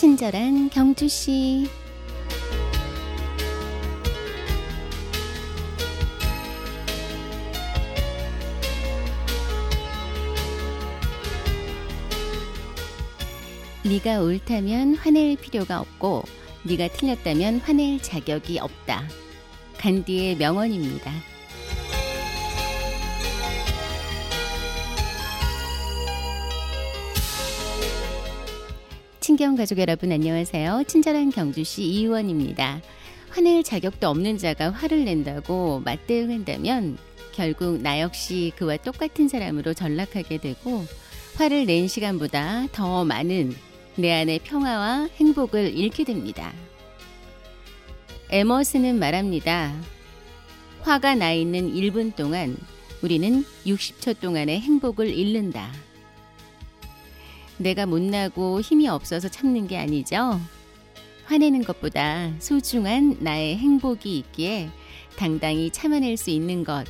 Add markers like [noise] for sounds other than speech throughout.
친절한 경주 씨. 네가 옳다면 화낼 필요가 없고 네가 틀렸다면 화낼 자격이 없다. 간디의 명언입니다. 친경 가족 여러분 안녕하세요. 친절한 경주시 이의원입니다. 화낼 자격도 없는 자가 화를 낸다고 맞대응한다면 결국 나 역시 그와 똑같은 사람으로 전락하게 되고 화를 낸 시간보다 더 많은 내 안의 평화와 행복을 잃게 됩니다. 에머스는 말합니다. 화가 나 있는 1분 동안 우리는 60초 동안의 행복을 잃는다. 내가 못나고 힘이 없어서 참는 게 아니죠. 화내는 것보다 소중한 나의 행복이 있기에 당당히 참아낼 수 있는 것.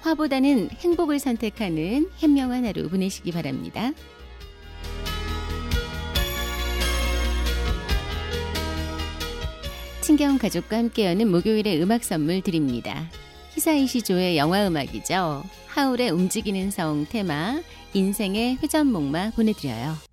화보다는 행복을 선택하는 현명한 하루 보내시기 바랍니다. 친경 가족과 함께 여는 목요일의 음악 선물 드립니다. 히사이시조의 영화 음악이죠. 하울의 움직이는 성 테마 인생의 회전목마 보내드려요.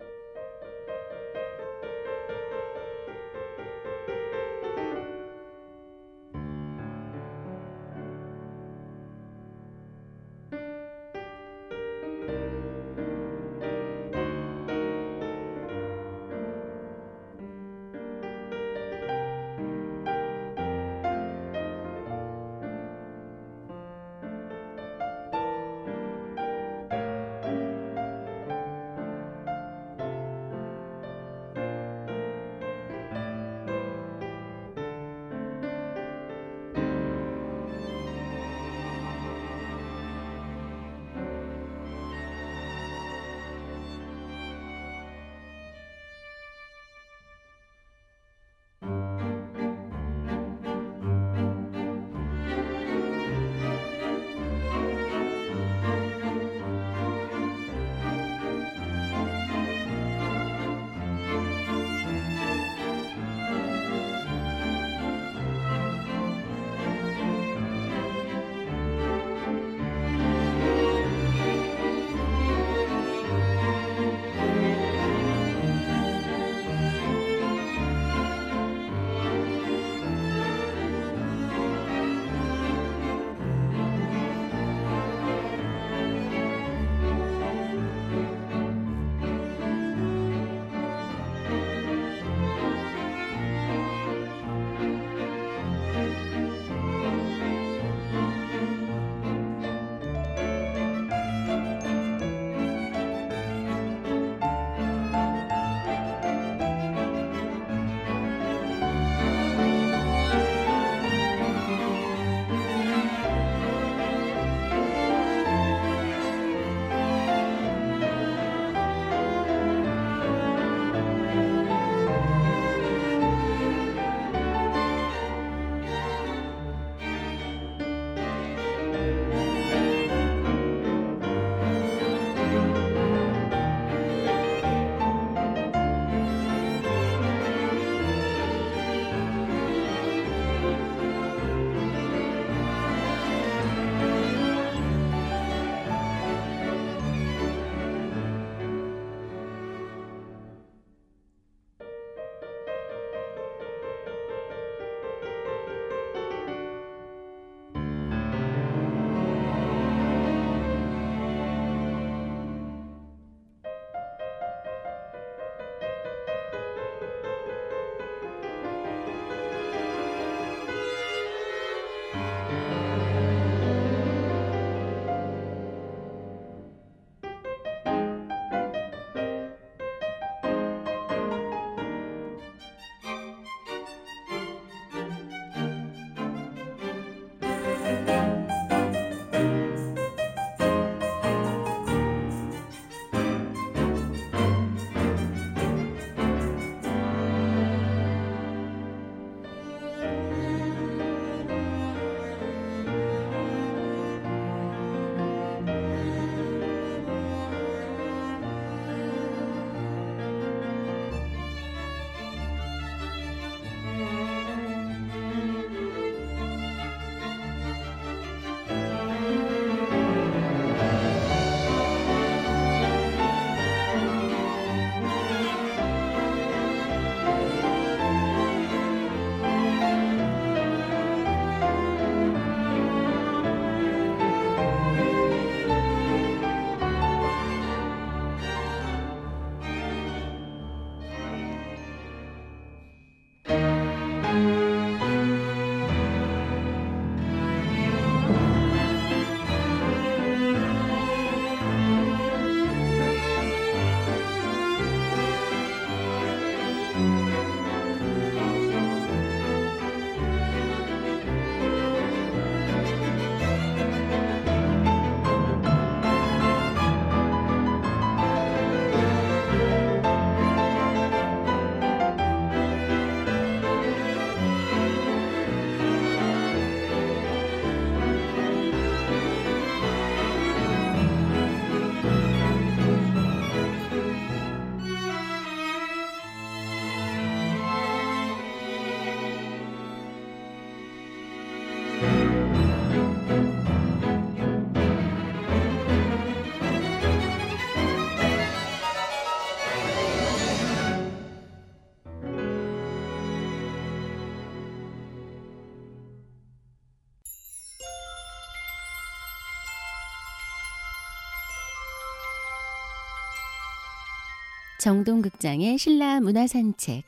정동극장의 신라 문화산책.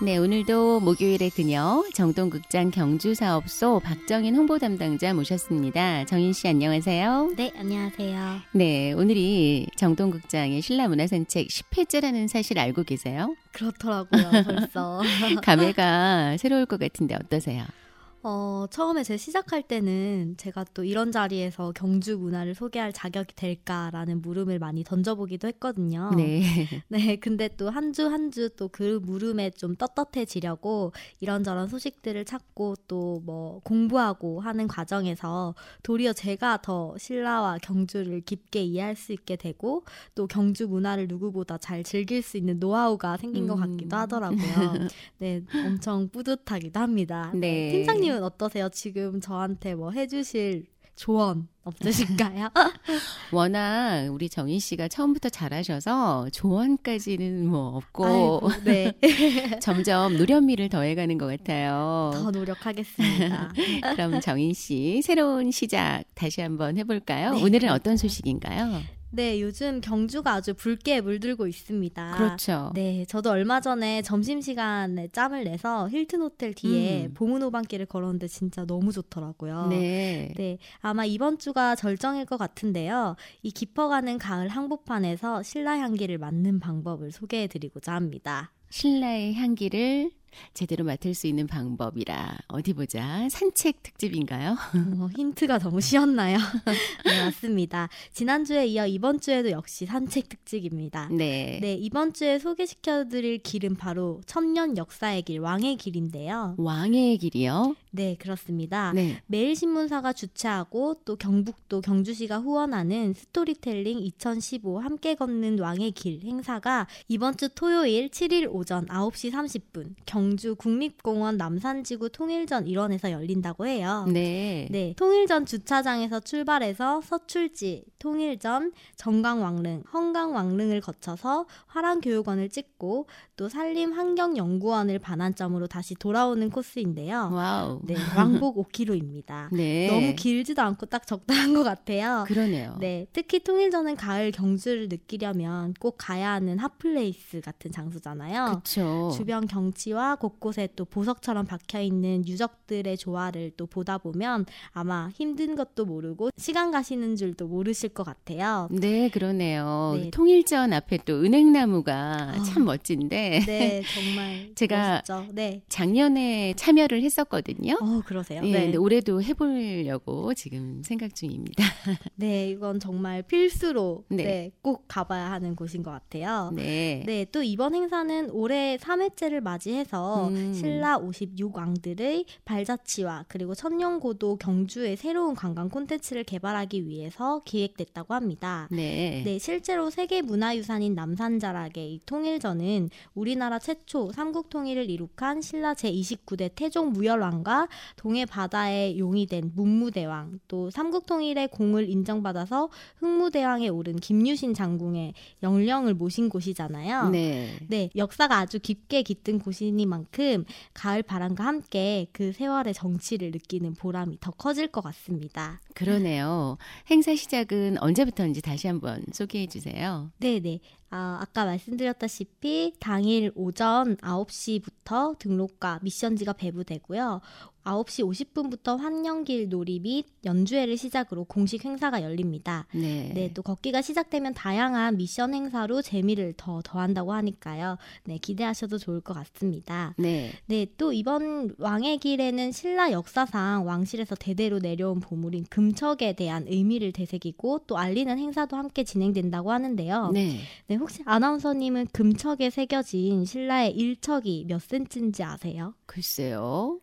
네, 오늘도 목요일의 그녀 정동극장 경주사업소 박정인 홍보 담당자 모셨습니다. 정인 씨 안녕하세요. 네, 안녕하세요. 네, 오늘이 정동극장의 신라 문화산책 10회째라는 사실 알고 계세요? 그렇더라고요, 벌써. [laughs] 감회가 새로울 것 같은데 어떠세요? 어, 처음에 제 시작할 때는 제가 또 이런 자리에서 경주 문화를 소개할 자격이 될까라는 물음을 많이 던져보기도 했거든요. 네. [laughs] 네, 근데 또 한 주 한 주 또 그 물음에 좀 떳떳해지려고 이런저런 소식들을 찾고 또 뭐 공부하고 하는 과정에서 도리어 제가 더 신라와 경주를 깊게 이해할 수 있게 되고 또 경주 문화를 누구보다 잘 즐길 수 있는 노하우가 생긴 것 같기도 음. 하더라고요. [laughs] 네, 엄청 뿌듯하기도 합니다. 네. 팀장님 은 어떠세요? 지금 저한테 뭐 해주실 조언 없으신가요? [laughs] 워낙 우리 정인 씨가 처음부터 잘하셔서 조언까지는 뭐 없고 아이고, 네. [laughs] 점점 노련미를 더해가는 것 같아요. 더 노력하겠습니다. [laughs] 그럼 정인 씨 새로운 시작 다시 한번 해볼까요? 네, 오늘은? 어떤 소식인가요? 네, 요즘 경주가 아주 붉게 물들고 있습니다. 그렇죠. 네, 저도 얼마 전에 점심시간에 짬을 내서 힐튼 호텔 뒤에 음. 보문 오반길을 걸었는데 진짜 너무 좋더라고요. 네. 네, 아마 이번 주가 절정일 것 같은데요. 이 깊어가는 가을 항복판에서 신라 향기를 맡는 방법을 소개해드리고자 합니다. 신라의 향기를 제대로 맡을 수 있는 방법이라 어디 보자 산책 특집인가요? [laughs] 어, 힌트가 너무 쉬웠나요? [laughs] 네, 맞습니다. 지난주에 이어 이번 주에도 역시 산책 특집입니다. 네. 네, 이번 주에 소개시켜 드릴 길은 바로 천년 역사의 길, 왕의 길인데요. 왕의 길이요. 네, 그렇습니다. 네. 매일신문사가 주최하고 또 경북도 경주시가 후원하는 스토리텔링 2015 함께 걷는 왕의 길 행사가 이번 주 토요일 7일 오전 9시 30분 경주 국립공원 남산지구 통일전 일원에서 열린다고 해요. 네. 네, 통일전 주차장에서 출발해서 서출지, 통일전, 정강왕릉, 헝강왕릉을 거쳐서 화랑교육원을 찍고 또 산림 환경 연구원을 반환점으로 다시 돌아오는 코스인데요. Wow. 네, 왕복 [laughs] 5km입니다. 네. 너무 길지도 않고 딱 적당한 것 같아요. 그러네요. 네, 특히 통일전은 가을 경주를 느끼려면 꼭 가야 하는 hot place 같은 장소잖아요. 그렇죠. 주변 경치와 곳곳에 또 보석처럼 박혀 있는 유적들의 조화를 또 보다 보면 아마 힘든 것도 모르고 시간 가시는 줄도 모르실 것 같아요. 네, 그러네요. 네. 통일전 앞에 또 은행나무가 아. 참 멋진데 네, 정말 [laughs] 제가 멋있죠. 네. 작년에 참여를 했었거든요. 어, 그러세요? 예, 네. 근데 올해도 해보려고 지금 생각 중입니다. [laughs] 네, 이건 정말 필수로 네. 네. 꼭 가봐야 하는 곳인 것 같아요. 네. 네, 또 이번 행사는 올해 3회째를 맞이해서 음. 신라 56왕들의 발자취와 그리고 천년고도 경주의 새로운 관광 콘텐츠를 개발하기 위해서 기획됐다고 합니다. 네. 네, 실제로 세계 문화유산인 남산자락의 이 통일전은 우리나라 최초 삼국 통일을 이룩한 신라 제29대 태종 무열왕과 동해 바다에 용이 된 문무대왕, 또 삼국 통일의 공을 인정받아서 흥무대왕에 오른 김유신 장군의 영령을 모신 곳이잖아요. 네. 네, 역사가 아주 깊게 깃든 곳이니만큼 가을 바람과 함께 그 세월의 정치를 느끼는 보람이 더 커질 것 같습니다. 그러네요. 행사 시작은 언제부터인지 다시 한번 소개해 주세요. 네 네. 아, 아까 말씀드렸다시피 당일 오전 9시부터 등록과 미션지가 배부되고요. 9시 50분부터 환영길 놀이 및 연주회를 시작으로 공식 행사가 열립니다. 네. 네, 또 걷기가 시작되면 다양한 미션 행사로 재미를 더 더한다고 하니까요. 네, 기대하셔도 좋을 것 같습니다. 네. 네, 또 이번 왕의 길에는 신라 역사상 왕실에서 대대로 내려온 보물인 금척에 대한 의미를 되새기고 또 알리는 행사도 함께 진행된다고 하는데요. 네. 네, 혹시 아나운서님은 금척에 새겨진 신라의 일척이 몇 센치인지 아세요? 글쎄요.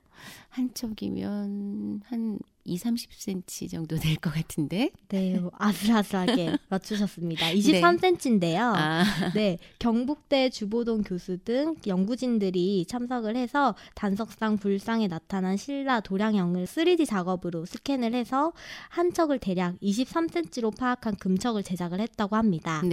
한 척이면 한 2, 30cm 정도 될 것 같은데. 네, 아슬아슬하게 [laughs] 맞추셨습니다. 23cm인데요. 아, 네, 경북대 주보동 교수 등 연구진들이 참석을 해서 단석상 불상에 나타난 신라 도량형을 3D 작업으로 스캔을 해서 한 척을 대략 23cm로 파악한 금척을 제작을 했다고 합니다. 네.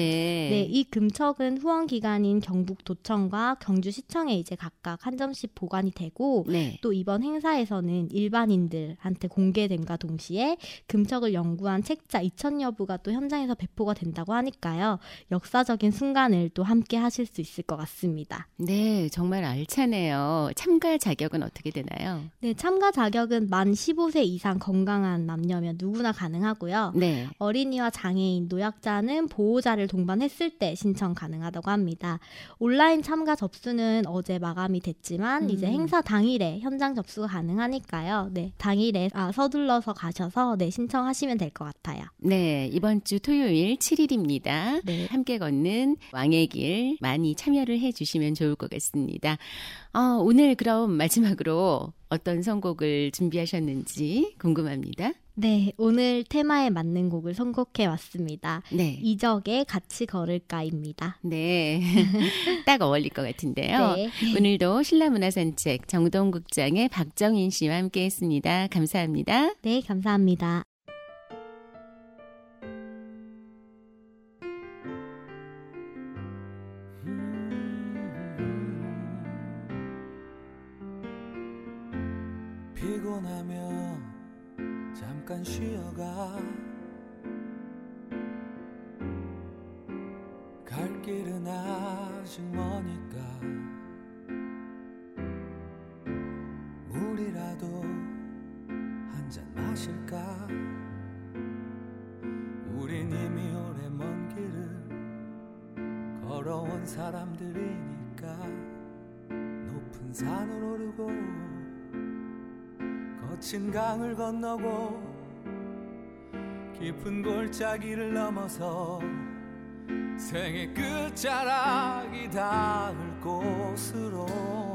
네, 이 금척은 후원 기관인 경북 도청과 경주시청에 이제 각각 한 점씩 보관이 되고 네. 또 이번 행사에서는 일반인들한테 공개 됨과 동시에 금척을 연구한 책자 2천여 부가 또 현장에서 배포가 된다고 하니까요. 역사적인 순간을 또 함께 하실 수 있을 것 같습니다. 네, 정말 알차네요. 참가 자격은 어떻게 되나요? 네, 참가 자격은 만 15세 이상 건강한 남녀면 누구나 가능하고요. 네. 어린이와 장애인, 노약자는 보호자를 동반했을 때 신청 가능하다고 합니다. 온라인 참가 접수는 어제 마감이 됐지만 음. 이제 행사 당일에 현장 접수가 가능하니까요. 네, 당일에 아, 서 둘러서 가셔서 네 신청하시면 될 것 같아요. 네, 이번 주 토요일 7일입니다. 네. 함께 걷는 왕의 길 많이 참여를 해 주시면 좋을 것 같습니다. 어, 오늘 그럼 마지막으로 어떤 선곡을 준비하셨는지 궁금합니다. 네, 오늘 테마에 맞는 곡을 선곡해 왔습니다. 네. 이적의 같이 걸을까입니다. 네. [laughs] 딱 어울릴 것 같은데요. 네. 오늘도 신라문화산책 정동국장의 박정인 씨와 함께 했습니다. 감사합니다. 네, 감사합니다. 피곤하면 잠깐 쉬어가. 갈 길은 아직 머니까 물이라도 한 잔 마실까? 우린 이미 오래 먼 길을 걸어온 사람들이니까 높은 산을 오르고 거친 강을 건너고 깊은 골짜기를 넘어서 생의 끝자락이 닿을 곳으로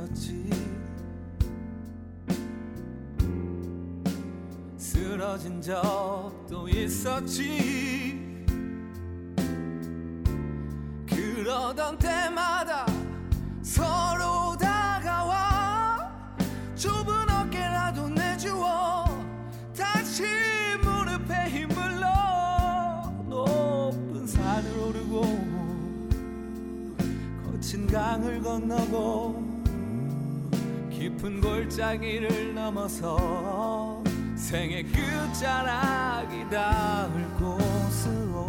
있었지. 쓰러진 적도 있었지. 그러던 때마다 서로 다가와 좁은 어깨라도 내주어 다시 무릎에 힘을 넣어 높은 산을 오르고 거친 강을 건너고 깊은 골짜기를 넘어서 생의 끝자락이 닿을 곳으로.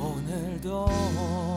오늘도